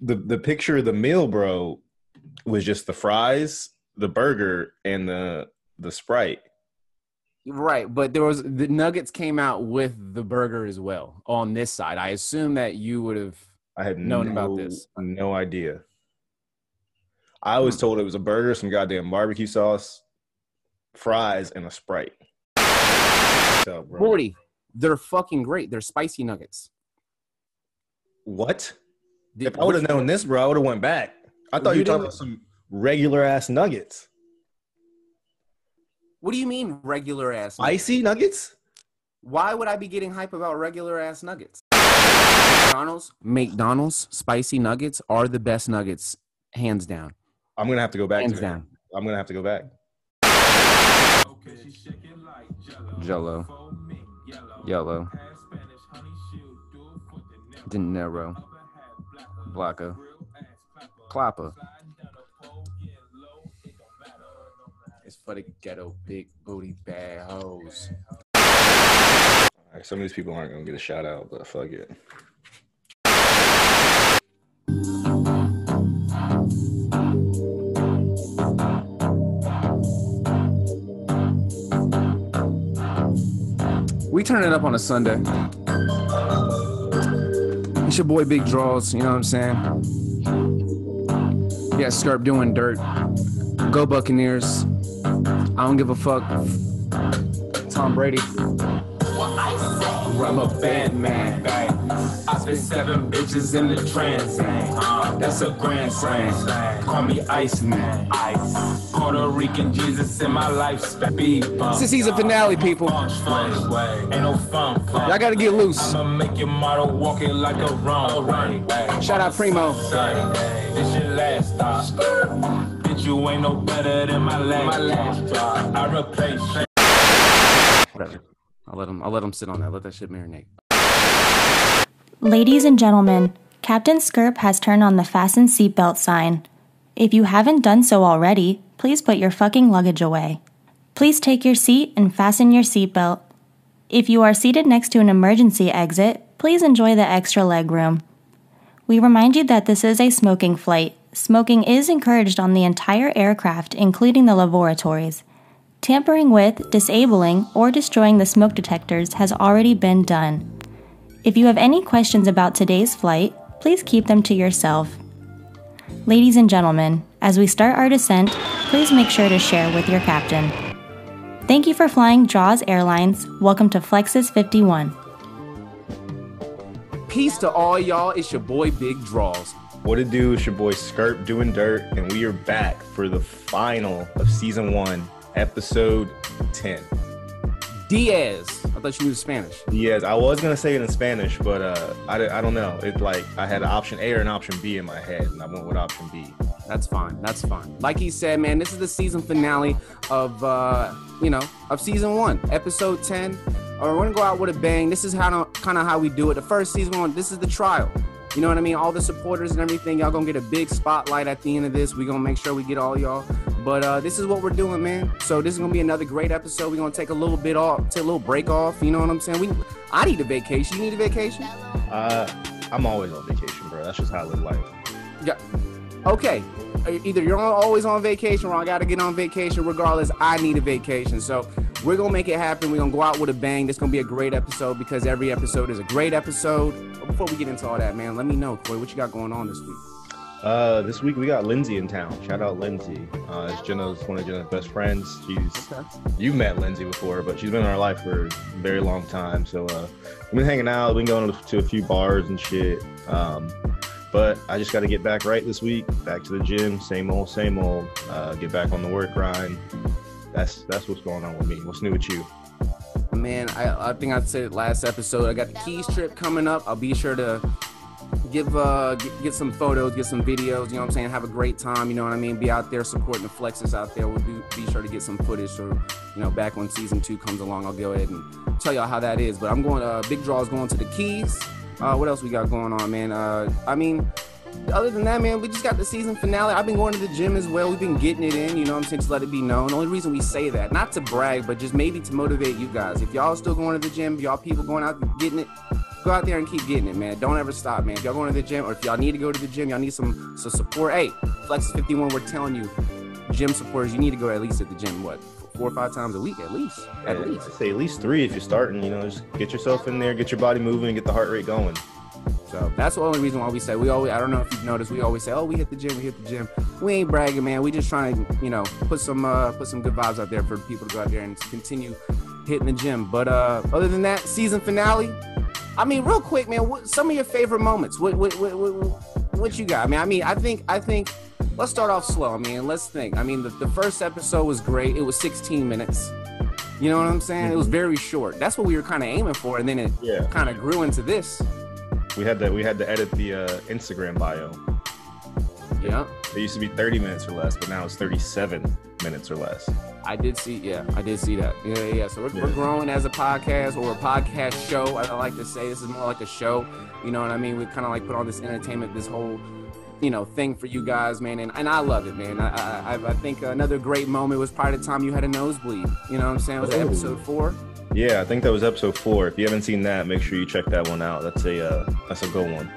the the picture of the meal, bro, was just the fries, the burger, and the the sprite. Right, but there was the nuggets came out with the burger as well on this side. I assume that you would have I had known no, about this. No idea. I was Hmm. told it was a burger, some goddamn barbecue sauce, fries, and a sprite. Morty. They're fucking great. They're spicy nuggets. what? The- If I would have known this, bro, I would have went back. I thought you You were talking about some regular ass nuggets. What do you mean regular ass? nuggets? Spicy nuggets? Why would I be getting hype about regular ass nuggets? McDonald's, McDonald's spicy nuggets are the best nuggets, hands down. I'm gonna have to go back. Hands to down. It. I'm gonna have to go back. Jello, yellow, De Niro, Blanca, Clapper. It's for the ghetto big booty bad hoes. All right, some of these people aren't gonna get a shout out, but fuck it. We turn it up on a Sunday. It's your boy Big Draws, you know what I'm saying? Yeah, Skirp doing dirt. Go Buccaneers. I don't give a fuck. Tom Brady. I'm a bad man. I spent seven bitches in the trans. Uh, that's a grand slam. Call me Iceman. Ice. Puerto Rican Jesus in my life. Speed bump. This is season finale, people. Punch, punch. Ain't no fun. fun. Y'all gotta get loose. I'ma make your model walk it like a runway. Shout out Primo. This your last stop. Bitch, you ain't no better than my last, my last drop. I replace Whatever. I'll let him. I'll let him sit on that. Let that shit marinate. Ladies and gentlemen, Captain Skirp has turned on the fasten seatbelt sign. If you haven't done so already, please put your fucking luggage away. Please take your seat and fasten your seatbelt. If you are seated next to an emergency exit, please enjoy the extra legroom. We remind you that this is a smoking flight. Smoking is encouraged on the entire aircraft, including the laboratories. Tampering with, disabling, or destroying the smoke detectors has already been done. If you have any questions about today's flight, please keep them to yourself. Ladies and gentlemen, as we start our descent, please make sure to share with your captain. Thank you for flying Jaws Airlines. Welcome to Flexus 51. Peace to all y'all. It's your boy Big Draws. What it do? It's your boy Skirp doing dirt, and we are back for the final of season one, episode ten. Diaz. I thought you knew Spanish. Yes, I was gonna say it in Spanish, but uh, I, I don't know. It's like I had an option A or an option B in my head, and I went with option B. That's fine. That's fine. Like he said, man, this is the season finale of uh, you know, of season one, episode 10. Or we're gonna go out with a bang. This is how kind of how we do it. The first season one, this is the trial. You know what I mean? All the supporters and everything, y'all gonna get a big spotlight at the end of this. we gonna make sure we get all y'all. But uh, this is what we're doing, man. So this is gonna be another great episode. We're gonna take a little bit off, take a little break off. You know what I'm saying? We, I need a vacation. You need a vacation? Uh, I'm always on vacation, bro. That's just how I live life. Yeah. Okay. Either you're always on vacation or I got to get on vacation. Regardless, I need a vacation. So we're going to make it happen. We're going to go out with a bang. This going to be a great episode because every episode is a great episode. But before we get into all that, man, let me know, Corey, what you got going on this week? Uh, this week we got Lindsay in town. Shout out Lindsay. Uh, it's Jenna's one of Jenna's best friends. She's you've met Lindsay before, but she's been in our life for a very long time. So uh, we've been hanging out. We've been going to a few bars and shit. Um, but I just got to get back right this week. Back to the gym. Same old, same old. Uh, get back on the work grind. That's that's what's going on with me. What's new with you? Man, I, I think I said last episode. I got the Keys trip coming up. I'll be sure to give uh get, get some photos, get some videos. You know what I'm saying? Have a great time. You know what I mean? Be out there supporting the flexes out there. We'll be, be sure to get some footage. So you know, back when season two comes along, I'll go ahead and tell y'all how that is. But I'm going. Uh, Big draws going to the Keys. Uh, what else we got going on, man? Uh, I mean. Other than that, man, we just got the season finale. I've been going to the gym as well. We've been getting it in, you know what I'm saying, to let it be known. The only reason we say that, not to brag, but just maybe to motivate you guys. If y'all still going to the gym, y'all people going out and getting it, go out there and keep getting it, man. Don't ever stop, man. If y'all going to the gym, or if y'all need to go to the gym, y'all need some some support. Hey, Flex 51, we're telling you, gym supporters, you need to go at least at the gym. What? Four or five times a week, at least. At Yeah, least. I'd say at least three if you're starting. You know, just get yourself in there, get your body moving, get the heart rate going. So that's the only reason why we say we always. I don't know if you've noticed, we always say, "Oh, we hit the gym, we hit the gym." We ain't bragging, man. We just trying to, you know, put some uh, put some good vibes out there for people to go out there and continue hitting the gym. But uh, other than that, season finale. I mean, real quick, man. What some of your favorite moments? What what what what, what you got? I mean, I mean, I think I think. Let's start off slow. I mean, let's think. I mean, the, the first episode was great. It was 16 minutes. You know what I'm saying? It was very short. That's what we were kind of aiming for, and then it Yeah. kind of grew into this. We had to we had to edit the uh, Instagram bio. Yeah. It used to be 30 minutes or less, but now it's 37 minutes or less. I did see, yeah, I did see that. Yeah, yeah. So we're, we're growing as a podcast or a podcast show. I, I like to say this is more like a show. You know what I mean? We kind of like put on this entertainment, this whole, you know, thing for you guys, man. And, and I love it, man. I, I I think another great moment was probably the time you had a nosebleed. You know what I'm saying? It Was Oh. episode four? Yeah, I think that was episode four. If you haven't seen that, make sure you check that one out. That's a uh, that's a good one.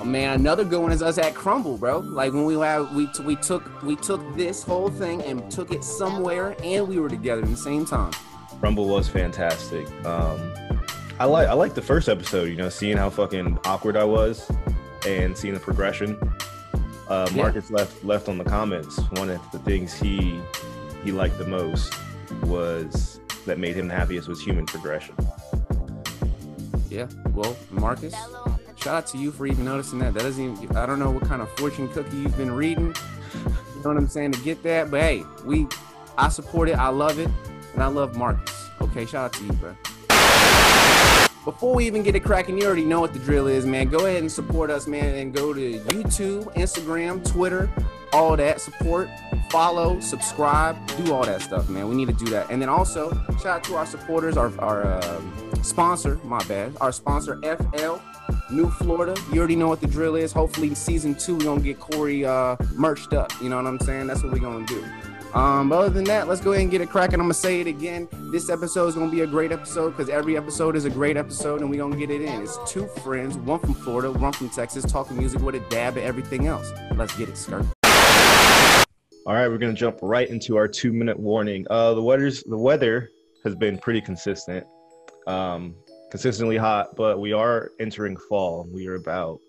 Oh, man, another good one is us at Crumble, bro. Like when we had we t- we took we took this whole thing and took it somewhere, and we were together at the same time. Crumble was fantastic. Um, I like I like the first episode. You know, seeing how fucking awkward I was, and seeing the progression. Uh, Yeah. Marcus left left on the comments. One of the things he he liked the most was that made him the happiest was human progression. Yeah. Well, Marcus, shout out to you for even noticing that. That doesn't even, I don't know what kind of fortune cookie you've been reading. You know what I'm saying to get that, but hey, we, I support it. I love it, and I love Marcus. Okay, shout out to you, bro. Before we even get it cracking, you already know what the drill is, man. Go ahead and support us, man, and go to YouTube, Instagram, Twitter, all that. Support, follow, subscribe, do all that stuff, man. We need to do that. And then also, shout out to our supporters, our, our uh, sponsor, my bad, our sponsor, FL. New Florida, you already know what the drill is. Hopefully, season two, we're gonna get Corey uh, merched up. You know what I'm saying? That's what we're gonna do. Um, but other than that, let's go ahead and get it cracking. I'm gonna say it again. This episode is gonna be a great episode because every episode is a great episode, and we're gonna get it in. It's two friends, one from Florida, one from Texas, talking music with a dab and everything else. Let's get it, skirt. All right, we're gonna jump right into our two minute warning. Uh, the weather's the weather has been pretty consistent, um, consistently hot, but we are entering fall. We are about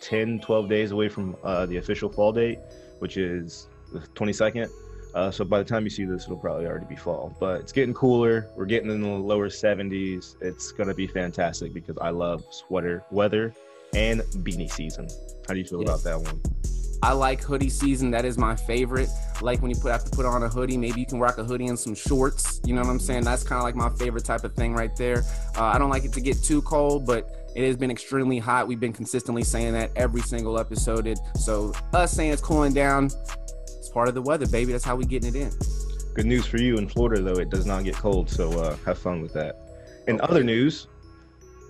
10, 12 days away from uh, the official fall date, which is the 22nd. Uh, so by the time you see this, it'll probably already be fall. But it's getting cooler. We're getting in the lower 70s. It's gonna be fantastic because I love sweater weather and beanie season. How do you feel Yeah. about that one? I like hoodie season. That is my favorite. Like when you put have to put on a hoodie, maybe you can rock a hoodie and some shorts. You know what I'm saying? That's kind of like my favorite type of thing right there. Uh, I don't like it to get too cold, but it has been extremely hot. We've been consistently saying that every single episode. So us saying it's cooling down, it's part of the weather, baby. That's how we getting it in. Good news for you in Florida, though, it does not get cold, so uh, have fun with that. In other news,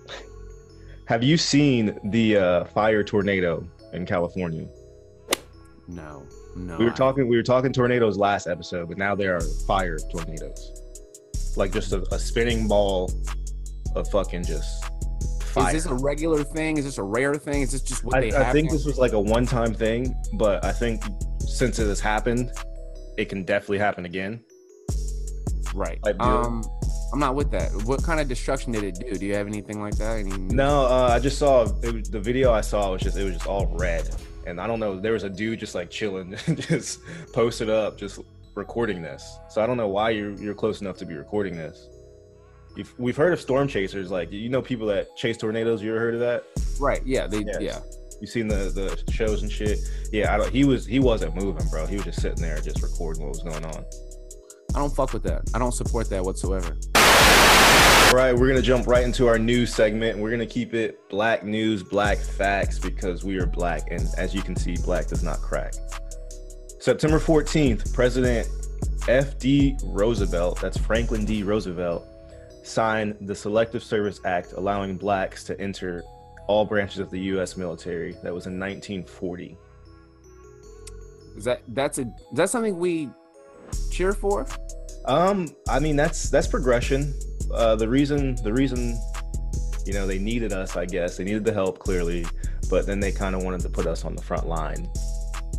have you seen the uh, fire tornado in California? No, no. We were I- talking, we were talking tornadoes last episode, but now there are fire tornadoes, like just a, a spinning ball of fucking just fire. Is this a regular thing? Is this a rare thing? Is this just what I, they I think now? this was like a one-time thing, but I think since it has happened, it can definitely happen again. right. type deal. Um, I'm not with that. What kind of destruction did it do? Do you have anything like that? Any No, uh, I just saw it was, the video I saw was just it was just all red, and I don't know. There was a dude just like chilling, just posted up, just recording this. So I don't know why you're you're close enough to be recording this. You've, we've heard of storm chasers, like you know people that chase tornadoes. You ever heard of that? Right. Yeah. They. Yes. Yeah. You seen the the shows and shit? Yeah, I don't. He was he wasn't moving, bro. He was just sitting there, just recording what was going on. I don't fuck with that. I don't support that whatsoever. All right, we're gonna jump right into our news segment. We're gonna keep it black news, black facts because we are black, and as you can see, black does not crack. September 14th, President F.D. Roosevelt, that's Franklin D. Roosevelt, signed the Selective Service Act allowing blacks to enter all branches of the U.S. military. That was in 1940. Is that that's a is that something we cheer for? Um, I mean that's that's progression. Uh, the reason the reason You know, they needed us, I guess. They needed the help clearly, but then they kind of wanted to put us on the front line.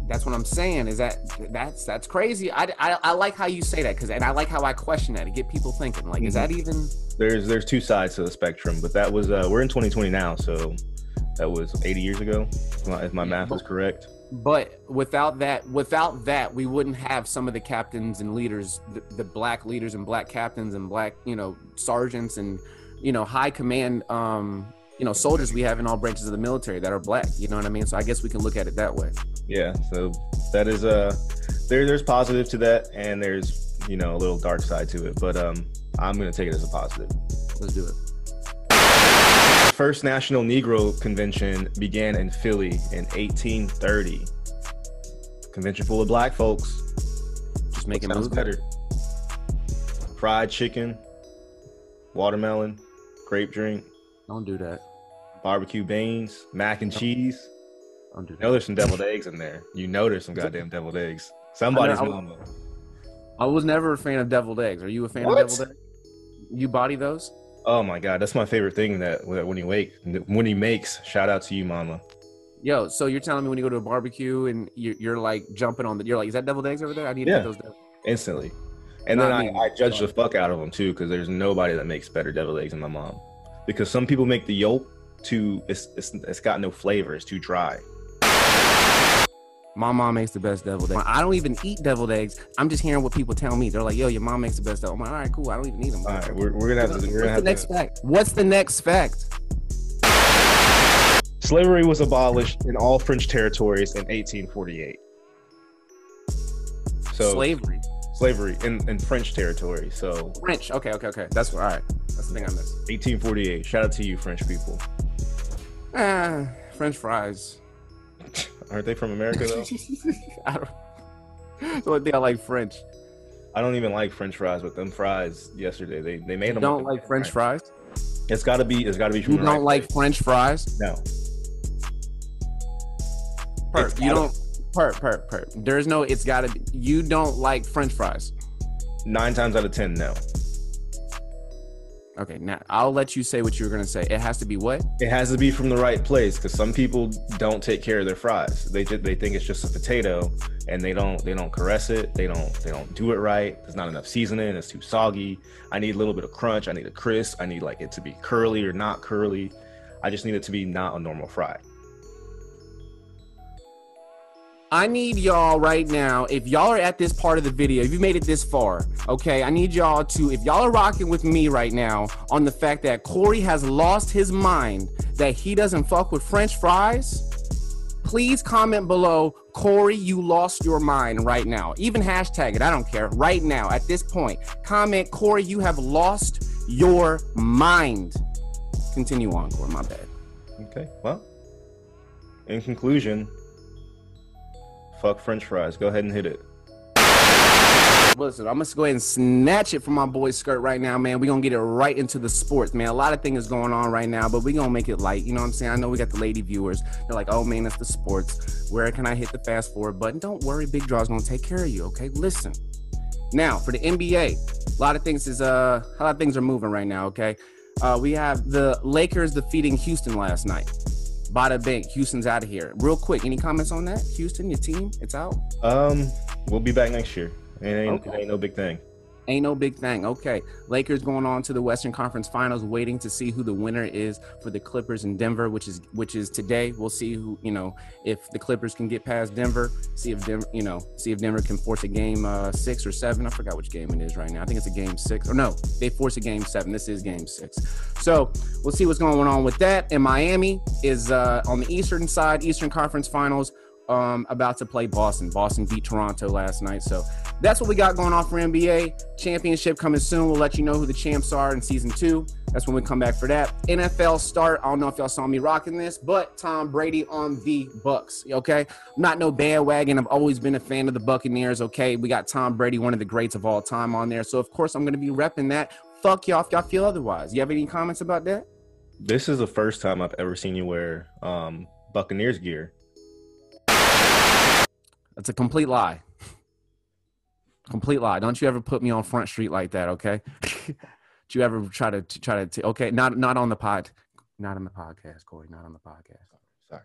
That's what I'm saying. Is that that's that's crazy. I, I, I like how you say that because and I like how I question that to get people thinking. Like, is that even? There's there's two sides to the spectrum, but that was uh, we're in 2020 now, so that was 80 years ago, if my, if my math is correct. But without that, without that, we wouldn't have some of the captains and leaders, the, the black leaders and black captains and black, you know, sergeants and you know high command, um, you know, soldiers we have in all branches of the military that are black. You know what I mean? So I guess we can look at it that way. Yeah. So that is uh there there's positive to that, and there's you know a little dark side to it, but um I'm gonna take it as a positive. Let's do it. The first National Negro Convention began in Philly in 1830. Convention full of black folks. Just make it Sounds better. Fried chicken, watermelon, grape drink, Don't do that. barbecue beans, mac and cheese. Don't do You know there's some deviled eggs in there. You know there's some goddamn deviled eggs. Somebody's I know. mama. I was never a fan of deviled eggs. Are you a fan What? of deviled eggs? You body those? Oh my god, that's my favorite thing that when he wake when he makes. Shout out to you, mama. Yo, so you're telling me when you go to a barbecue and you're, you're like jumping on the, you're like, is that deviled eggs over there? I need Yeah. to get those. Deviled. Instantly. And Not then I. I judge the fuck out of them too, because there's nobody that makes better deviled eggs than my mom. Because some people make the yolk too it's it's, it's got no flavor, it's too dry. My mom makes the best deviled eggs. I don't even eat deviled eggs. I'm just hearing what people tell me. They're like, yo, your mom makes the best. deviled-" I'm like, all right, cool. I don't even eat them. All right, we're, we're gonna have to we're gonna What's the next to fact? What's the next fact? Slavery was abolished in all French territories in 1848. So Slavery. slavery in, in French territory. So French. Okay, okay, okay. That's what, all right. That's the thing I missed. 1848. Shout out to you, French people. Ah, French fries. Aren't they from America though? I don't. The only thing I like French. I don't even like French fries, but them fries yesterday they they made You them. don't like French fries? It's got to be. It's got to be from You don't right like place. French fries? No. Perp. You don't. Perp, perp, perp. There's no. It's gotta be. You don't like French fries. Nine times out of ten, no. Okay, now I'll let you say what you were gonna say. It has to be what? It has to be from the right place because some people don't take care of their fries. They they think it's just a potato, and they don't they don't caress it. They don't they don't do it right. There's not enough seasoning. It's too soggy. I need a little bit of crunch. I need a crisp. I need like it to be curly or not curly. I just need it to be not a normal fry. I need y'all right now. If y'all are at this part of the video, if you made it this far, okay, I need y'all to, if y'all are rocking with me right now on the fact that Corey has lost his mind, that he doesn't fuck with French fries, please comment below, Corey, you lost your mind right now. Even hashtag it, I don't care. Right now, at this point, comment, Corey, you have lost your mind. Continue on, Corey, my bad. Okay. Well, in conclusion, fuck French fries. Go ahead and hit it. Listen, I'm gonna go ahead and snatch it from my boy's skirt right now, man. We're gonna get it right into the sports, man. A lot of things going on right now, but we're gonna make it light. You know what I'm saying? I know we got the lady viewers. They're like, oh man, it's the sports. Where can I hit the fast forward button? Don't worry, Big Draw's gonna take care of you, okay? Listen. Now, for the NBA, a lot of things is uh a lot of things are moving right now, okay? Uh we have the Lakers defeating Houston last night. Bada bing, Houston's out of here. Real quick, any comments on that? Houston, your team, it's out? Um, we'll be back next year. It ain't, Okay. it ain't no big thing. Ain't no big thing. Okay. Lakers going on to the Western Conference Finals, waiting to see who the winner is for the Clippers in Denver, which is which is today. We'll see who, you know, if the Clippers can get past Denver, see if Denver, you know, see if Denver can force a game uh six or seven. I forgot which game it is right now. I think it's a game six. Or no, they force a game seven. This is game six. So we'll see what's going on with that. And Miami is uh on the eastern side, Eastern Conference Finals. Um, about to play Boston. Boston beat Toronto last night. So that's what we got going on for NBA. Championship coming soon. We'll let you know who the champs are in season two. That's when we come back for that. NFL start. I don't know if y'all saw me rocking this, but Tom Brady on the Bucks. Okay. Not no bandwagon. I've always been a fan of the Buccaneers. Okay. We got Tom Brady, one of the greats of all time, on there. So of course I'm gonna be repping that. Fuck y'all if y'all feel otherwise. You have any comments about that? This is the first time I've ever seen you wear um Buccaneers gear. That's a complete lie. Complete lie. Don't you ever put me on Front Street like that, okay? Do you ever try to to try to? T- okay, not not on the pod. Not on the podcast, Corey. Not on the podcast. Sorry.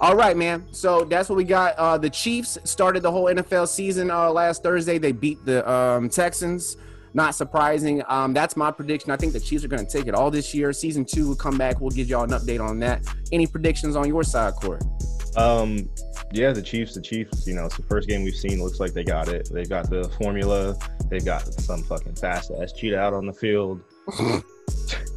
All right, man. So that's what we got. Uh, the Chiefs started the whole NFL season uh, last Thursday. They beat the um, Texans. Not surprising. Um, that's my prediction. I think the Chiefs are going to take it all this year. Season two will come back. We'll give y'all an update on that. Any predictions on your side, Corey? Um, yeah, the Chiefs, the Chiefs, you know, it's the first game we've seen. Looks like they got it. They've got the formula. They've got some fucking fast ass cheat out on the field.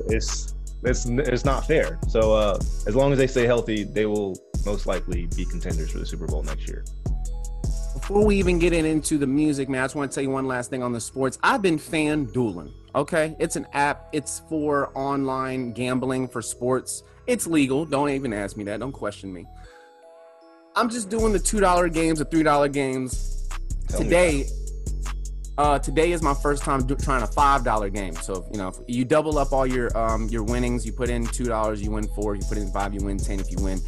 it's it's it's not fair. So uh, as long as they stay healthy, they will most likely be contenders for the Super Bowl next year. Before we even get in into the music, man, I just want to tell you one last thing on the sports. I've been fan dueling. Okay, it's an app. It's for online gambling for sports. It's legal. Don't even ask me that. Don't question me. I'm just doing the two dollar games, the three dollar games. Tell today, uh, today is my first time do, trying a five dollar game. So you know, if you double up all your um your winnings. You put in two dollars, you win four. You put in five, you win ten. If you win.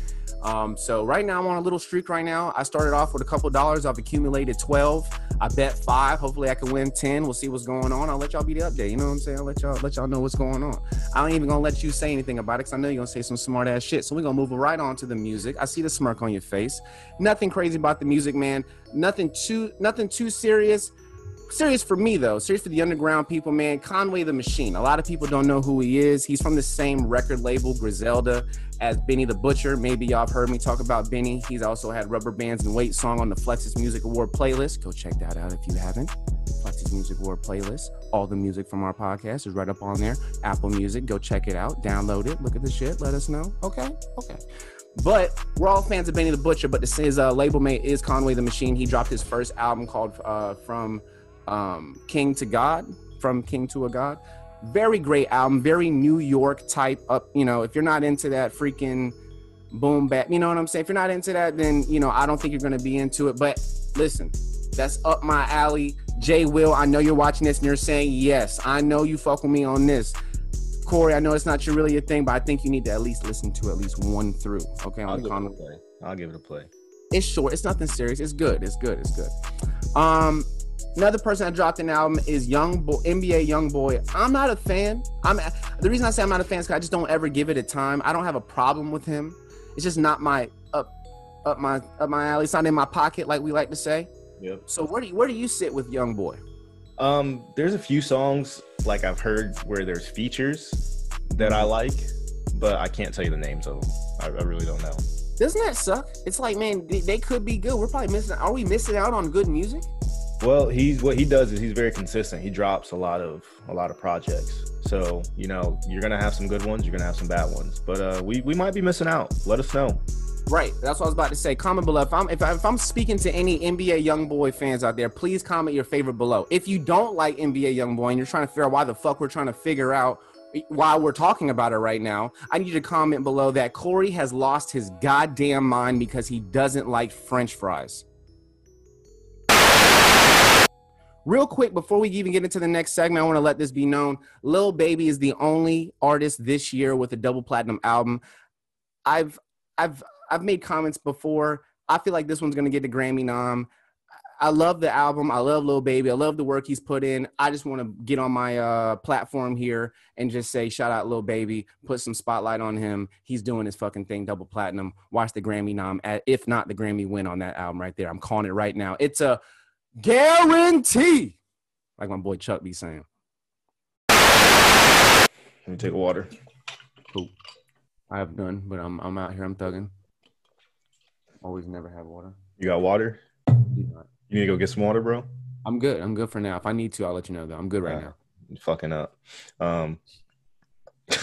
Um, so right now I'm on a little streak. Right now, I started off with a couple dollars. I've accumulated twelve. I bet five. Hopefully, I can win ten. We'll see what's going on. I'll let y'all be the update. You know what I'm saying? I'll let y'all let y'all know what's going on. I ain't even gonna let you say anything about it because I know you're gonna say some smart ass shit. So we're gonna move right on to the music. I see the smirk on your face. Nothing crazy about the music, man. Nothing too nothing too serious. Serious for me though. Serious for the underground people, man. Conway the Machine. A lot of people don't know who he is. He's from the same record label, Griselda, as Benny the Butcher. Maybe y'all have heard me talk about Benny. He's also had Rubber Bands and Weight song on the Flexus Music Award playlist. Go check that out if you haven't. Flexus Music Award playlist. All the music from our podcast is right up on there. Apple Music. Go check it out. Download it. Look at the shit. Let us know. Okay. Okay. But we're all fans of Benny the Butcher. But this his uh, label mate is Conway the Machine. He dropped his first album called uh, From um, King to God. From King to a God. Very great album. Very New York type. Up. You know, if you're not into that freaking boom bap, you know what I'm saying. If you're not into that, then you know I don't think you're gonna be into it. But listen, that's up my alley. Jay Will, I know you're watching this and you're saying yes. I know you fuck with me on this. Corey, I know it's not your really your thing, but I think you need to at least listen to at least one through. Okay, I'll give the it a play. I'll give it a play. It's short. It's nothing serious. It's good. It's good. It's good. Um, another person that dropped an album is Young Boy, NBA Young Boy. I'm not a fan. I'm the reason I say I'm not a fan is because I just don't ever give it a time. I don't have a problem with him. It's just not my up up my up my alley. It's not in my pocket, like we like to say. Yep. So where do you where do you sit with Young Boy? Um, there's a few songs like I've heard where there's features that I like, but I can't tell you the names of them. I, I really don't know. Doesn't that suck? It's like, man, they, they could be good. We're probably missing. Are we missing out on good music? Well, he's what he does is he's very consistent. He drops a lot of a lot of projects. So you know you're gonna have some good ones, you're gonna have some bad ones, but uh, we we might be missing out. Let us know. Right. That's what I was about to say. Comment below. If I'm if, I, I'm speaking to any NBA young boy fans out there, please comment your favorite below. If you don't like NBA young boy and you're trying to figure out why the fuck we're trying to figure out why we're talking about it right now, I need you to comment below that Corey has lost his goddamn mind because he doesn't like French fries. Real quick, before we even get into the next segment, I want to let this be known. Lil Baby is the only artist this year with a double platinum album. I've I've I've made comments before. I feel like this one's gonna get the Grammy nom. I love the album. I love Lil Baby. I love the work he's put in. I just want to get on my uh, platform here and just say shout out Lil Baby. Put some spotlight on him. He's doing his fucking thing, double platinum. Watch the Grammy nom, if not the Grammy win on that album right there. I'm calling it right now. It's a guarantee, like my boy Chuck be saying. Let me take a water. Cool. I have none, but I'm I'm out here. I'm thugging. Always never have water. You got water? You need to go get some water, bro. I'm good. I'm good for now. If I need to, I'll let you know though. I'm good right now. You fucking up. Um,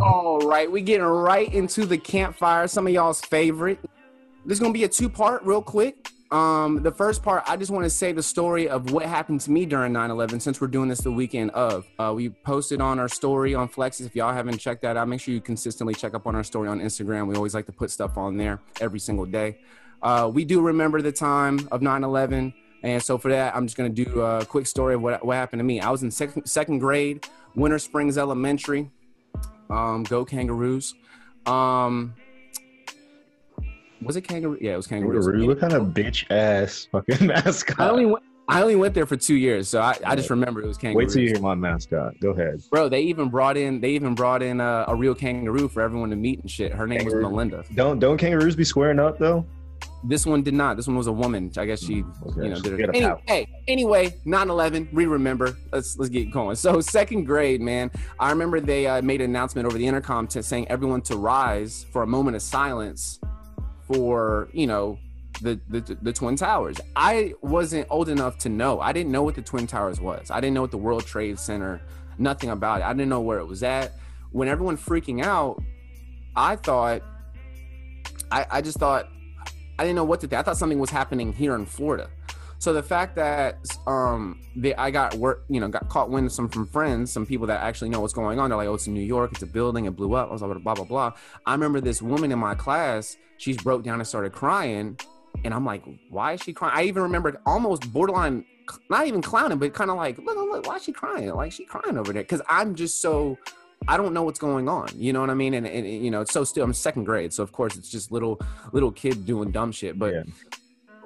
All right, we getting right into the campfire. Some of y'all's favorite. This is gonna be a two part, real quick. Um, the first part, I just want to say the story of what happened to me during 9/11. Since we're doing this the weekend of, uh, we posted on our story on Flexes. If y'all haven't checked that out, make sure you consistently check up on our story on Instagram. We always like to put stuff on there every single day. Uh, we do remember the time of 9/11, and so for that, I'm just gonna do a quick story of what what happened to me. I was in second second grade, Winter Springs Elementary. Um, go Kangaroos. Um, was it kangaroo? Yeah, it was kangaroos. Kangaroo, what kind of bitch ass fucking mascot? I only went. I only went there for two years, so I, I just remember it was kangaroo. Wait till you hear my mascot. Go ahead. Bro, they even brought in they even brought in a, a real kangaroo for everyone to meet and shit. Her name was Melinda. Don't don't kangaroos be squaring up though? This one did not. This one was a woman. I guess she, Okay, you know, did it. Any, hey, anyway, 9/11. We remember. Let's let's get going. So second grade, man. I remember they uh, made an announcement over the intercom to saying everyone to rise for a moment of silence for you know the, the the twin towers. I wasn't old enough to know. I didn't know what the twin towers was. I didn't know what the World Trade Center. Nothing about it. I didn't know where it was at. When everyone freaking out, I thought. I, I just thought I didn't know what to think. I thought something was happening here in Florida. So the fact that um they, I got work, you know, got caught wind of some from friends, some people that actually know what's going on. They're like, "Oh, it's in New York. It's a building. It blew up." I was like, "Blah blah blah." I remember this woman in my class. She's broke down and started crying, and I'm like, "Why is she crying?" I even remember almost borderline, not even clowning, but kind of like, "Look, look, why is she crying? Like she crying over there?" Because I'm just so I don't know what's going on. You know what I mean? And, and you know, it's so still I'm second grade, so of course it's just little little kid doing dumb shit. But Yeah.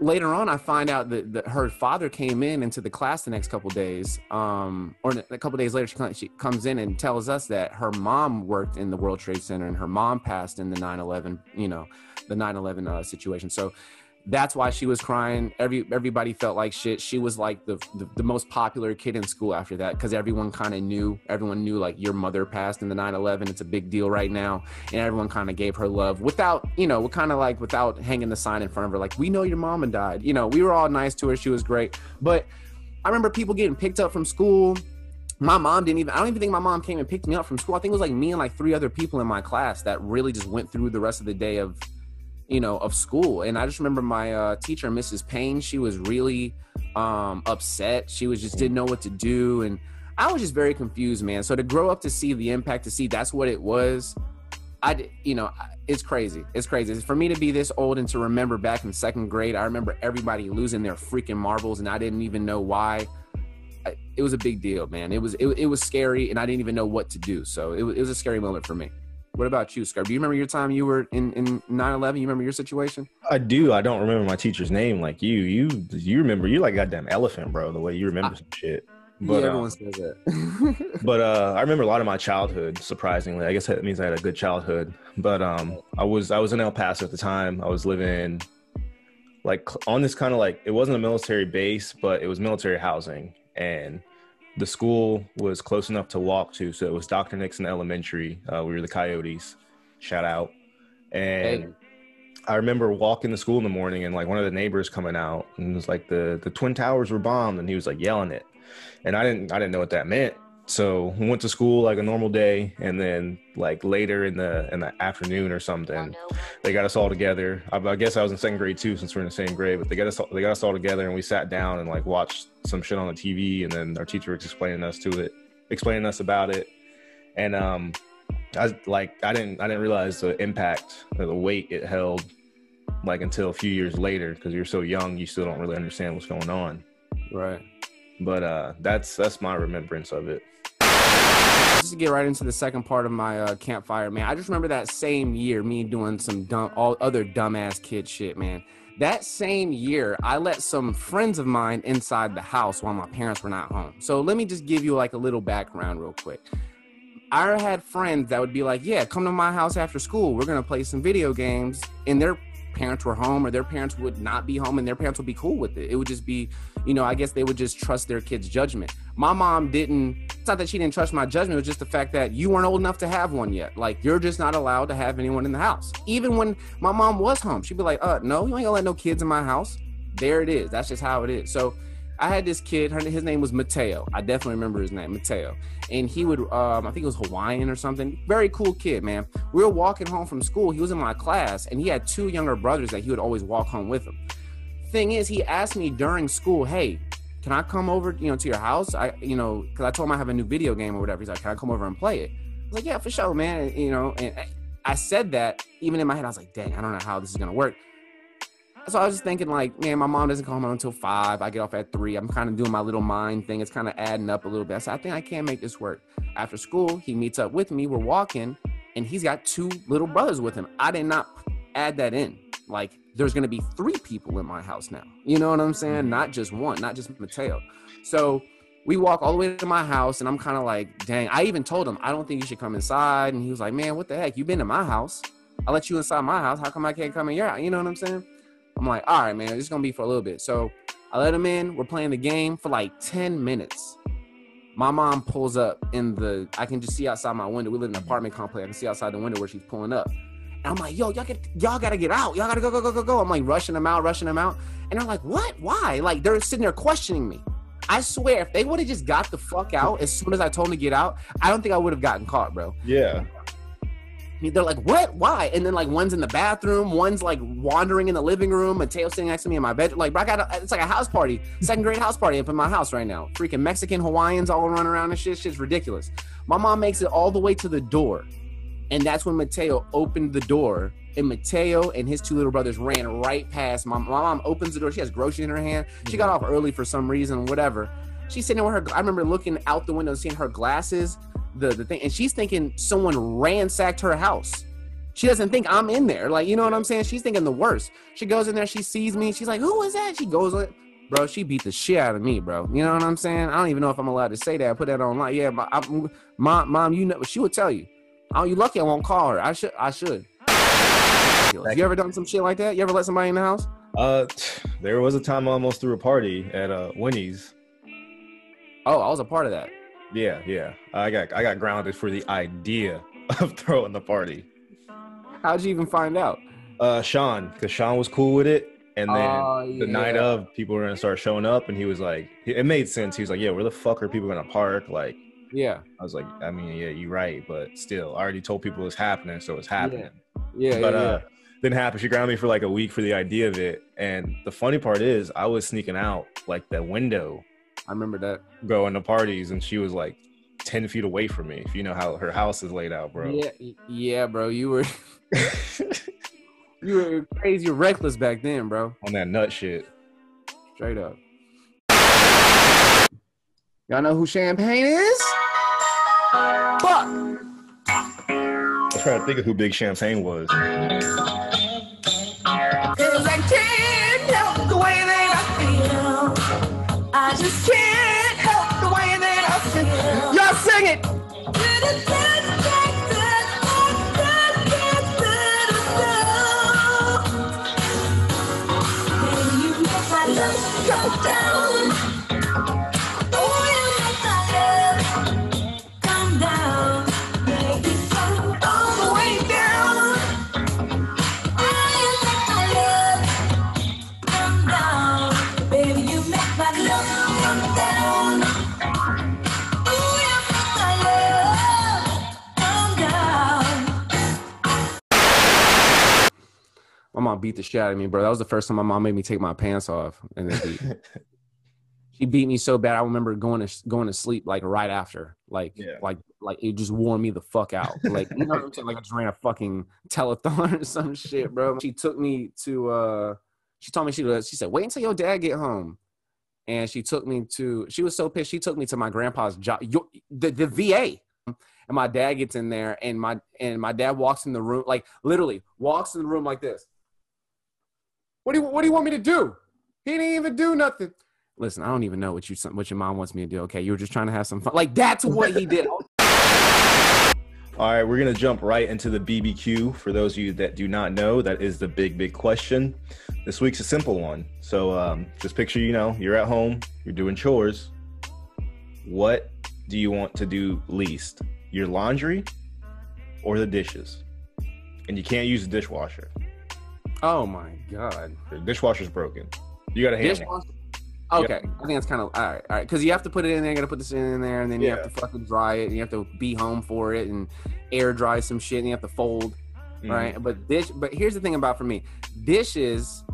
Later on, I find out that, that her father came in into the class the next couple days, um, or a couple days later, she, comes- she comes in and tells us that her mom worked in the World Trade Center and her mom passed in the 9/11, you know, the 9/11 uh, situation. So that's why she was crying. Every everybody felt like shit. She was like the the, the most popular kid in school after that because everyone kind of knew. Everyone knew like your mother passed in the 9/11. It's a big deal right now, and everyone kind of gave her love without you know, kind of like without hanging the sign in front of her like we know your mama died. You know, we were all nice to her. She was great, but I remember people getting picked up from school. My mom didn't even. I don't even think my mom came and picked me up from school. I think it was like me and like three other people in my class that really just went through the rest of the day of you know of school. And i just remember my uh, teacher mrs payne she was really um upset. She was just didn't know what to do. And i was just very confused man. So to grow up to see the impact to see that's what it was i you know it's crazy. It's crazy. For me to be this old and to remember back in second grade i remember everybody losing their freaking marbles and i didn't even know why. It was a big deal man. It was it, it was scary and i didn't even know what to do. So it, it was a scary moment for me what about you, Scar? Do you remember your time you were in in 9/11? You remember your situation? I do. I don't remember my teacher's name like you. You you remember you like goddamn elephant, bro. The way you remember some shit. But yeah, everyone says that. but uh, I remember a lot of my childhood. Surprisingly, I guess that means I had a good childhood. But um, I was I was in El Paso at the time. I was living like on this kind of like it wasn't a military base, but it was military housing, and the school was close enough to walk to. So it was Dr. Nixon Elementary. Uh, we were the Coyotes. Shout out. And Hey. I remember walking to school in the morning and like one of the neighbors coming out and it was like the the twin towers were bombed and he was like yelling it. And I didn't I didn't know what that meant. So we went to school like a normal day and then like later in the in the afternoon or something they got us all together. I, I guess I was in second grade too since we're in the same grade, but they got us all, they got us all together and we sat down and like watched some shit on the TV and then our teacher was explaining us to it, explaining us about it. And um I like I didn't I didn't realize the impact or the weight it held like until a few years later because you're so young you still don't really understand what's going on. right. But uh that's that's my remembrance of it. Just to get right into the second part of my uh, campfire, man. I just remember that same year, me doing some dumb, all other dumbass kid shit, man. That same year, I let some friends of mine inside the house while my parents were not home. So let me just give you like a little background, real quick. I had friends that would be like, "Yeah, come to my house after school. We're gonna play some video games," and their parents were home, or their parents would not be home, and their parents would be cool with it. It would just be, you know, I guess they would just trust their kid's judgment. My mom didn't. It's not that she didn't trust my judgment. It was just the fact that you weren't old enough to have one yet. Like you're just not allowed to have anyone in the house. Even when my mom was home, she'd be like, "Uh, no, you ain't gonna let no kids in my house." There it is. That's just how it is. So. I had this kid. Her, his name was Mateo. I definitely remember his name, Mateo. And he would, um, I think it was Hawaiian or something. Very cool kid, man. We were walking home from school. He was in my class, and he had two younger brothers that he would always walk home with him. Thing is, he asked me during school, "Hey, can I come over, you know, to your house? I, you know, because I told him I have a new video game or whatever. He's like, can I come over and play it? I was like, yeah, for sure, man. You know, and I- I said that even in my head, I was like, dang, I don't know how this is gonna work. So I was just thinking, like, man, my mom doesn't come home until five. I get off at three. I'm kind of doing my little mind thing. It's kind of adding up a little bit. I said, I think I can make this work. After school, he meets up with me. We're walking, and he's got two little brothers with him. I did not add that in. Like, there's gonna be three people in my house now. You know what I'm saying? Mm-hmm. Not just one, not just Mateo. So we walk all the way to my house, and I'm kind of like, dang. I even told him I don't think you should come inside, and he was like, man, what the heck? You've been to my house. I let you inside my house. How come I can't come in your house? You know what I'm saying? I'm like, all right, man, is gonna be for a little bit. So I let him in. We're playing the game for like 10 minutes. My mom pulls up in the. I can just see outside my window. We live in an apartment complex. I can see outside the window where she's pulling up. And I'm like, yo, y'all get, y'all gotta get out. Y'all gotta go, go, go, go, go. I'm like rushing them out, rushing them out. And they're like, what? Why? Like they're sitting there questioning me. I swear, if they would have just got the fuck out as soon as I told them to get out, I don't think I would have gotten caught, bro. Yeah. They're like, what? Why? And then like one's in the bathroom, one's like wandering in the living room, Mateo sitting next to me in my bedroom. Like, bro, I got a, it's like a house party, second grade house party up in my house right now. Freaking Mexican Hawaiians all running around and shit. Shit's ridiculous. My mom makes it all the way to the door. And that's when Mateo opened the door. And Mateo and his two little brothers ran right past my, my mom. Opens the door. She has groceries in her hand. She got off early for some reason, whatever. She's sitting with her. I remember looking out the window, seeing her glasses, the the thing, and she's thinking someone ransacked her house. She doesn't think I'm in there. Like, you know what I'm saying? She's thinking the worst. She goes in there, she sees me. She's like, "Who is that?" She goes, like, bro. She beat the shit out of me, bro. You know what I'm saying? I don't even know if I'm allowed to say that. I put that online. Yeah, my, I, mom, mom, you know, she would tell you. Oh, you lucky I won't call her. I should. I should. You ever done some shit like that? You ever let somebody in the house? Uh, there was a time I almost threw a party at uh Winnie's. Oh, I was a part of that. Yeah, yeah. I got I got grounded for the idea of throwing the party. How'd you even find out? Uh, Sean, because Sean was cool with it, and then Oh, the night of, people were gonna start showing up, and he was like, it made sense. He was like, "Yeah, where the fuck are people gonna park?" Like, Yeah, I was like, I mean, yeah, you're right, but still, I already told people it's happening, so it's happening. yeah, but yeah, uh, didn't happen. She grounded me for like a week for the idea of it, and the funny part is, I was sneaking out like the window, I remember that. going to parties, and she was like ten feet away from me. If you know how her house is laid out, bro. Yeah, yeah, bro. You were you were crazy, reckless back then, bro. On that nut shit. Straight up. Y'all know who Champagne is? Fuck. I was trying to think of who Big Champagne was. Beat the shit out of me, bro. That was the first time my mom made me take my pants off, and then she beat me so bad. I remember going to going to sleep like right after, like Yeah. like like it just wore me the fuck out. Like you know what I'm saying? Like I just ran a fucking telethon or some shit, bro. She took me to. uh She told me she was. She said, "Wait until your dad get home." And she took me to. She was so pissed. She took me to my grandpa's job, the the VA. And my dad gets in there, and my and my dad walks in the room, like literally walks in the room like this. What do you What do you want me to do? He didn't even do nothing. Listen, I don't even know what you what your mom wants me to do. Okay, you were just trying to have some fun. Like that's what he did. All right, we're gonna jump right into the BBQ. For those of you that do not know, that is the big, big question. This week's a simple one. So um, just picture, you know, you're at home, you're doing chores. What do you want to do least? Your laundry or the dishes? And you can't use the dishwasher. Oh my god. The dishwasher's broken. You gotta hand Dishwasher. Okay, I think that's kind of all right. All right, because you have to put it in there. You got to put this in there, and then you have to fucking dry it, and you have to be home for it, and air dry some shit, and you have to fold. Mhm. right? But dish, but here's the thing about for me, dishes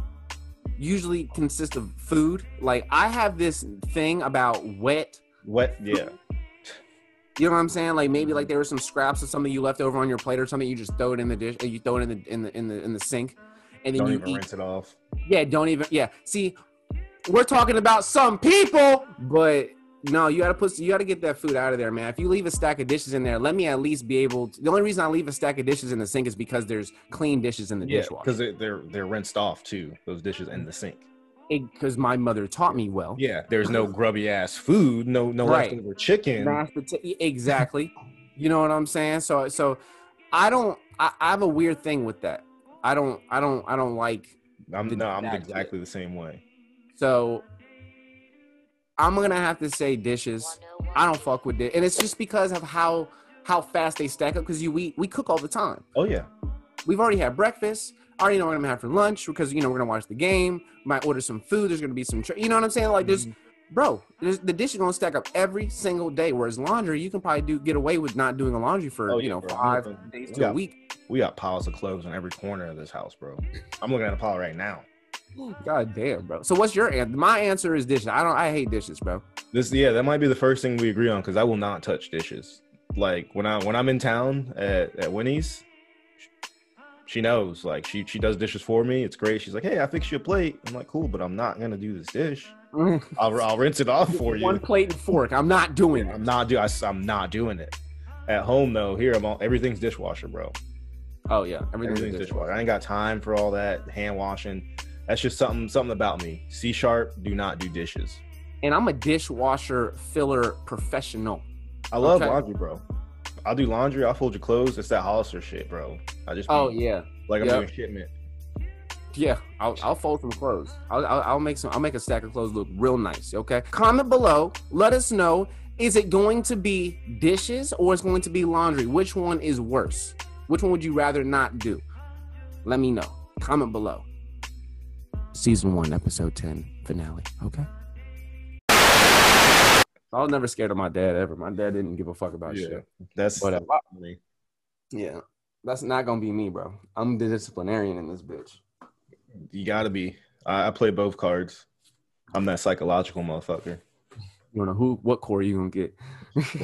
usually consist of food. Like I have this thing about wet. Wet, yeah. You know what I'm saying? Like maybe like there were some scraps of something you left over on your plate or something. You just throw it in the dish. You throw it in the in the in the in the sink, and then Don't you even eat. rinse it off. Yeah, don't even. Yeah, see, we're talking about some people, but No, you gotta put you gotta get that food out of there, man. If you leave a stack of dishes in there, let me at least be able. To, the only reason I leave a stack of dishes in the sink is because there's clean dishes in the Yeah, dishwasher. because they're, they're they're rinsed off too. Those dishes in the sink. Because my mother taught me well. Yeah, there's no grubby ass food, no no Right. leftover chicken. Exactly. you know what I'm saying? So so I don't. I, I have a weird thing with that. I don't. I don't. I don't like. I'm the- no, I'm exactly the same way. So I'm gonna have to say dishes. I don't fuck with it, and it's just because of how how fast they stack up. Because you we we cook all the time. Oh yeah, We've already had breakfast. I already know what I'm gonna have for lunch because you know we're gonna watch the game. Might order some food. There's gonna be some. You know what I'm saying? Like there's, mm-hmm. Bro. The dishes gonna stack up every single day. Whereas laundry, you can probably do get away with not doing a laundry for Oh, you know bro. five Yeah. days to Yeah. a week. we got piles of clothes in every corner of this house, bro. I'm looking at a pile right now. God damn, bro. So what's your answer? My answer is dishes. I don't. I hate dishes, bro. This yeah, that might be the first thing we agree on because I will not touch dishes. Like when I when I'm in town at, at Winnie's, she knows. Like she she does dishes for me. It's great. She's like, hey, I fixed you a plate. I'm like, cool, but I'm not gonna do this dish. I'll I'll rinse it off for you. One plate and fork. I'm not doing it. I'm not do I, am not doing it. At home though, here I'm all everything's dishwasher, bro. Oh yeah, everything's, Everything's dishwasher. dishwasher. I ain't got time for all that hand washing. That's just something something about me. C sharp, do not do dishes. And I'm a dishwasher filler professional. I love Okay. laundry, bro. I'll do laundry. I'll fold your clothes. It's that Hollister shit, bro. I just Oh yeah, like I'm Yep. doing shipment. Yeah. I'll, I'll fold some clothes. I'll, I'll I'll make some. I'll make a stack of clothes look real nice. Okay. Comment below. Let us know. Is it going to be dishes or is going to be laundry? Which one is worse? Which one would you rather not do? Let me know. Comment below. Season one, episode ten finale. Okay. I was never scared of my dad ever. My dad didn't give a fuck about Yeah. shit. That's Whatever. me. Yeah. That's not gonna be me, bro. I'm the disciplinarian in this bitch. You gotta be. I, I play both cards. I'm that psychological motherfucker. You wanna who what core you gonna get?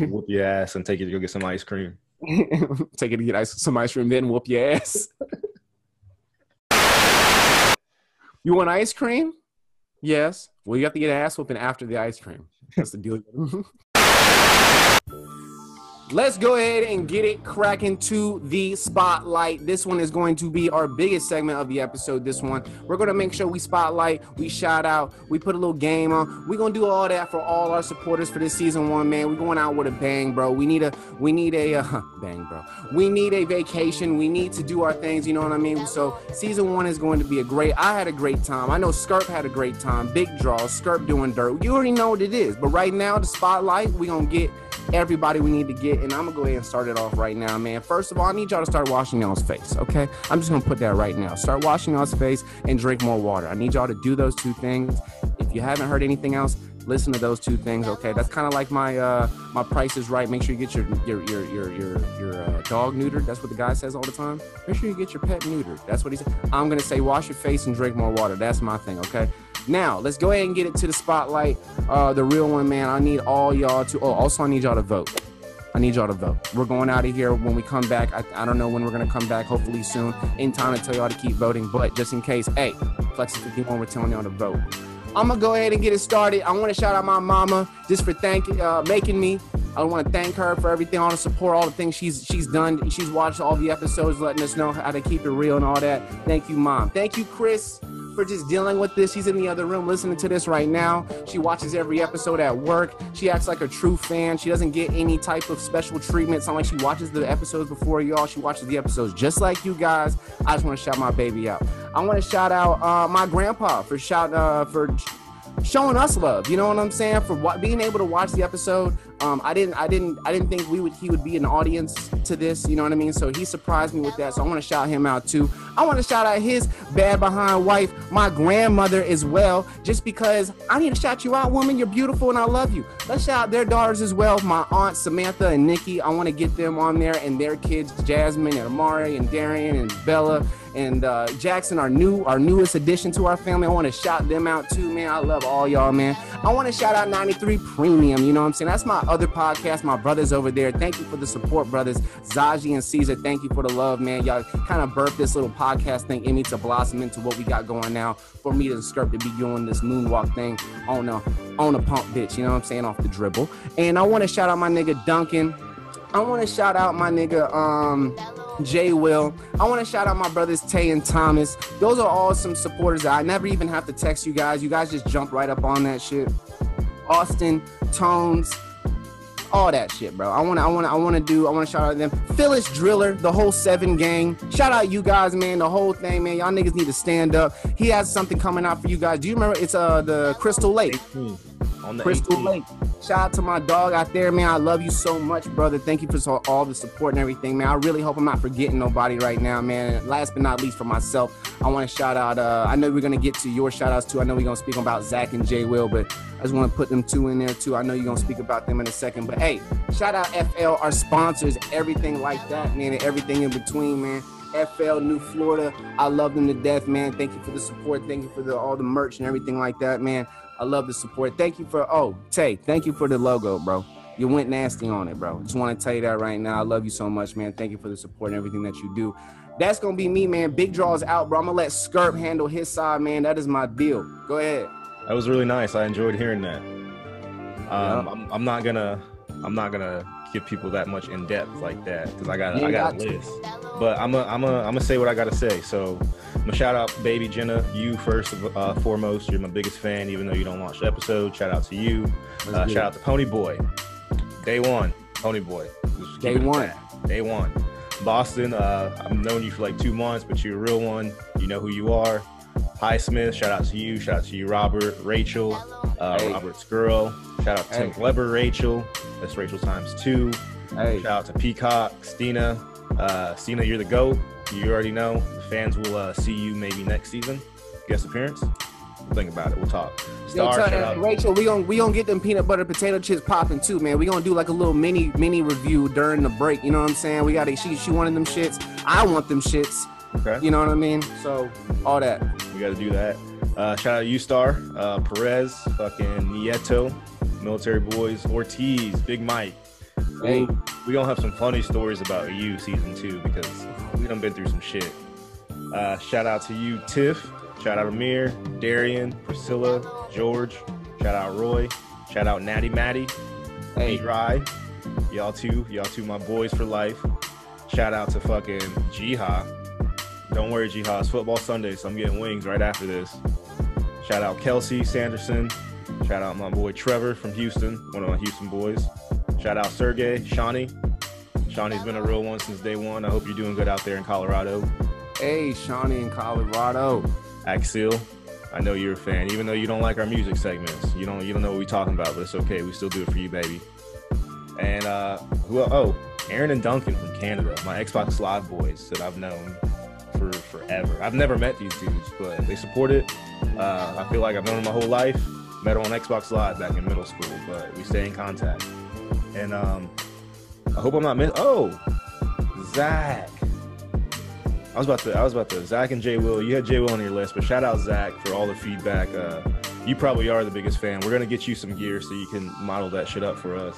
Whoop your ass and take you to go get some ice cream. Take it to get ice, some ice cream, then whoop your ass. you want ice cream? Yes. Well, you have to get ass whooping after the ice cream. That's the deal. Let's go ahead and get it cracking to the spotlight. This one is going to be our biggest segment of the episode. This one, we're going to make sure we spotlight, we shout out, we put a little game on. We're going to do all that for all our supporters for this season one, man. We're going out with a bang, bro. We need a, we need a uh, bang, bro. We need a vacation. We need to do our things. You know what I mean? So season one is going to be a great. I had a great time. I know Skirp had a great time. Big draw, Skirp doing dirt. You already know what it is. But right now, the spotlight, we're gonna get everybody we need to get. And I'm gonna go ahead and start it off right now, man. First of all, I need y'all to start washing y'all's face, okay? I'm just gonna put that right now. Start washing y'all's face and drink more water. I need y'all to do those two things. If you haven't heard anything else, listen to those two things, okay? That's kind of like my uh my price is right. Make sure you get your your your your your, your uh, dog neutered. That's what the guy says all the time. Make sure you get your pet neutered. That's what he said. I'm gonna say wash your face and drink more water. That's my thing, okay? Now let's go ahead and get it to the spotlight. Uh, the real one, man. I need all y'all to. Oh, also I need y'all to vote. I need y'all to vote. We're going out of here when we come back. I, I don't know when we're gonna come back. Hopefully soon. In time to tell y'all to keep voting. But just in case, hey, Flex 51, we're telling y'all to vote. I'm gonna go ahead and get it started. I want to shout out my mama just for thanking, uh, making me. I want to thank her for everything, all the support, all the things she's she's done. She's watched all the episodes, letting us know how to keep it real and all that. Thank you, mom. Thank you, Chris, for just dealing with this. She's in the other room listening to this right now. She watches every episode at work. She acts like a true fan. She doesn't get any type of special treatment. It's not like she watches the episodes before y'all. She watches the episodes just like you guys. I just want to shout my baby out. I want to shout out uh, my grandpa for shout uh, for showing us love. You know what I'm saying? For what, being able to watch the episode. Um, I didn't, I didn't, I didn't think we would, he would be an audience to this. You know what I mean? So he surprised me with that. So I want to shout him out too. I want to shout out his bad behind wife, my grandmother as well, just because I need to shout you out, woman. You're beautiful and I love you. Let's shout out their daughters as well. My aunt Samantha and Nikki. I want to get them on there and their kids, Jasmine and Amari and Darian and Bella and uh, Jackson, our new, our newest addition to our family. I want to shout them out too, man. I love all y'all, man. I want to shout out 93 Premium. You know what I'm saying? That's my other podcasts, my brothers over there. Thank you for the support, brothers. Zaji and Caesar, thank you for the love, man. Y'all kind of birthed this little podcast thing in me to blossom into what we got going now. For me to skirt to be doing this moonwalk thing on a on a pump bitch, you know what I'm saying, off the dribble. And I want to shout out my nigga Duncan. I want to shout out my nigga um Jay Will. I want to shout out my brothers Tay and Thomas. Those are all some supporters that I never even have to text you guys. You guys just jump right up on that shit. Austin, Tones, all that shit, bro. I want to, I want to, I want to do, I want to shout out them. Phyllis Driller, the whole seven gang. Shout out you guys, man. The whole thing, man. Y'all niggas need to stand up. He has something coming out for you guys. Do you remember? It's uh the Crystal Lake. on the Crystal 18th. Lake. Shout out to my dog out there, man. I love you so much, brother. Thank you for all the support and everything, man. I really hope I'm not forgetting nobody right now, man. And last but not least, for myself, I want to shout out. Uh, I know we're gonna get to your shout outs too. I know we're gonna speak about Zach and Jay Will, but I just want to put them two in there too. I know you're gonna speak about them in a second, but hey, shout out FL, our sponsors, everything like that, man, and everything in between, man. FL New Florida, I love them to death, man. Thank you for the support. Thank you for the all the merch and everything like that, man. I love the support. Thank you for oh Tay, thank you for the logo, bro. You went nasty on it, bro. Just want to tell you that right now. I love you so much, man. Thank you for the support and everything that you do. That's gonna be me, man. Big draws out, bro. I'm gonna let Skirp handle his side, man. That is my deal. Go ahead. That was really nice. I enjoyed hearing that. Um, Yeah. I'm, I'm not gonna I'm not gonna give people that much in depth like that because I got You I got got a list. But I'm a, I'm a, I'm gonna say what I gotta say. So I'm gonna shout out baby Jenna, you first uh, foremost. You're my biggest fan, even though you don't watch the episode. Shout out to you. Uh, shout out to Pony Boy. Day one, Pony Boy. Day one. Day one. Boston, uh, I've known you for like two months, but you're a real one. You know who you are. Hi Smith, shout out to you. Shout out to you, Robert, Rachel, uh, Hey. Robert's girl. Shout out to Tim Weber, Rachel. That's Rachel times two. Hey, Shout out to Peacock, Stina. Uh, Stina, you're the GOAT. You already know. The fans will uh, see you maybe next season. Guest appearance. We'll think about it. We'll talk. Yo, Star, out. Rachel, we gonna we gonna get them peanut butter potato chips popping too, man. We gonna do like a little mini mini review during the break. You know what I'm saying? We gotta she she wanted them shits. I want them shits. Okay. You know what I mean? So all that. We got to do that. Uh, shout out to U Star, uh, Perez, fucking Nieto, Military Boys, Ortiz, Big Mike. Hey. Ooh, we gonna have some funny stories about you season two because we done been through some shit. Uh, shout out to you, Tiff. Shout out Amir, Darian, Priscilla, George. Shout out Roy. Shout out Natty Matty, Hey. Rye. Y'all two, y'all two, my boys for life. Shout out to fucking Jiha. Don't worry, Jiha. It's football Sunday, so I'm getting wings right after this. Shout out Kelsey Sanderson. Shout out my boy Trevor from Houston, one of my Houston boys. Shout out Sergey, Shawnee. Shawnee's been a real one since day one. I hope you're doing good out there in Colorado. hey, Shawnee in Colorado. Axel, I know you're a fan, even though you don't like our music segments. You don't you don't know what we're talking about, but it's okay. We still do it for you, baby. And uh who oh, Aaron and Duncan from Canada, my Xbox Live boys that I've known for forever. I've never met these dudes, but they support it. Uh, I feel like I've known them my whole life. Met them on Xbox Live back in middle school, but we stay in contact. And um I hope I'm not miss oh Zach. I was about to, I was about to, Zach and Jay Will. You had Jay Will on your list, but shout out Zach for all the feedback. Uh, you probably are the biggest fan. We're gonna get you some gear so you can model that shit up for us.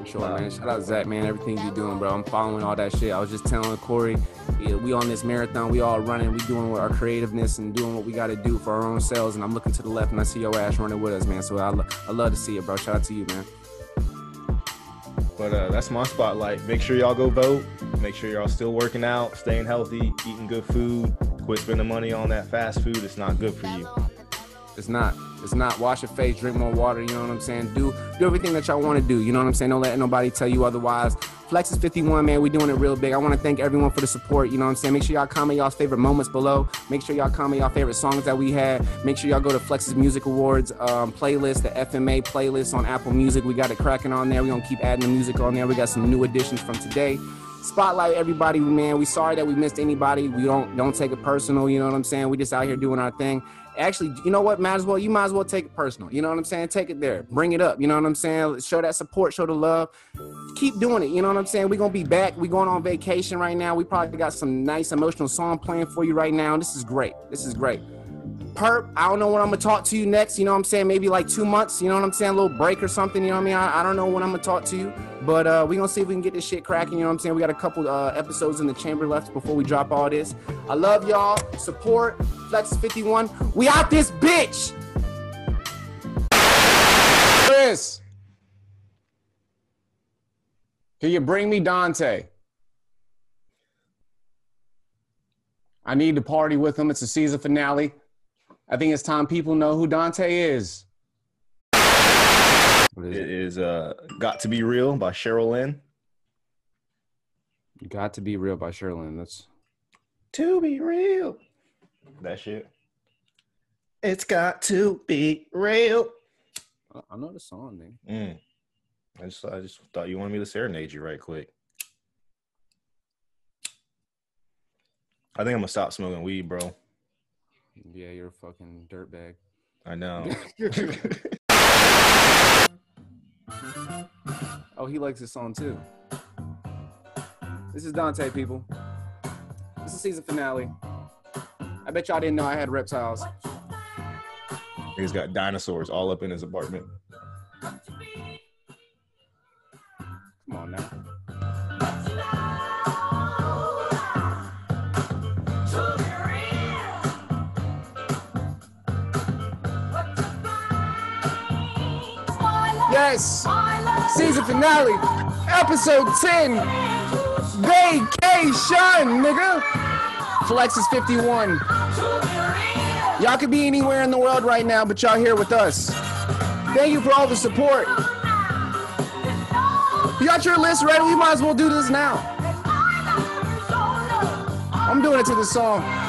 For sure, man. Shout out Zach, man. Everything you doing, bro. I'm following all that shit. I was just telling Corey, yeah, we on this marathon. We all running. We doing our creativeness and doing what we got to do for our own selves. And I'm looking to the left and I see your ass running with us, man. So I, lo- I love to see it, bro. Shout out to you, man. But uh, that's my spotlight. Make sure y'all go vote. Make sure y'all still working out, staying healthy, eating good food. Quit spending money on that fast food. It's not good for you. It's not. It's not. Wash your face, drink more water. You know what I'm saying? Do do everything that y'all want to do. You know what I'm saying? Don't let nobody tell you otherwise. Flex is 51, man. We doing it real big. I want to thank everyone for the support. You know what I'm saying? Make sure y'all comment y'all's favorite moments below. Make sure y'all comment y'all favorite songs that we had. Make sure y'all go to Flex's Music Awards um, playlist, the FMA playlist on Apple Music. We got it cracking on there. We gonna keep adding the music on there. We got some new additions from today. Spotlight everybody, man. We sorry that we missed anybody. We don't don't take it personal. You know what I'm saying? We just out here doing our thing actually, you know what? Might as well, you might as well take it personal. You know what I'm saying? Take it there. Bring it up. You know what I'm saying? Show that support, show the love. Keep doing it. You know what I'm saying? We're gonna be back. we going on vacation right now. We probably got some nice emotional song playing for you right now. This is great. This is great. Perp, I don't know when I'm gonna talk to you next. You know what I'm saying? Maybe like two months. You know what I'm saying? A little break or something. You know what I mean? I, I don't know when I'm gonna talk to you, but uh, we gonna see if we can get this shit cracking. You know what I'm saying? We got a couple uh, episodes in the chamber left before we drop all this. I love y'all. Support Flex 51. We out this bitch. Chris, can you bring me Dante? I need to party with him. It's a season finale. I think it's time people know who Dante is. It is uh, "Got to Be Real" by Cheryl Lynn. Got to be real by Cheryl Lynn. That's To be real. That shit. It's got to be real. I- I know the song, man. Mm. I just I just thought you wanted me to serenade you right quick. I think I'm gonna stop smoking weed, bro. Yeah, you're a fucking dirtbag. I know. Oh, he likes this song too. This is Dante, people. This is season finale. I bet y'all didn't know I had reptiles. He's got dinosaurs all up in his apartment. Yes, season finale, episode 10. Vacation, nigga. Flex is 51. Y'all could be anywhere in the world right now, but y'all here with us. Thank you for all the support. You got your list ready? We might as well do this now. I'm doing it to the song.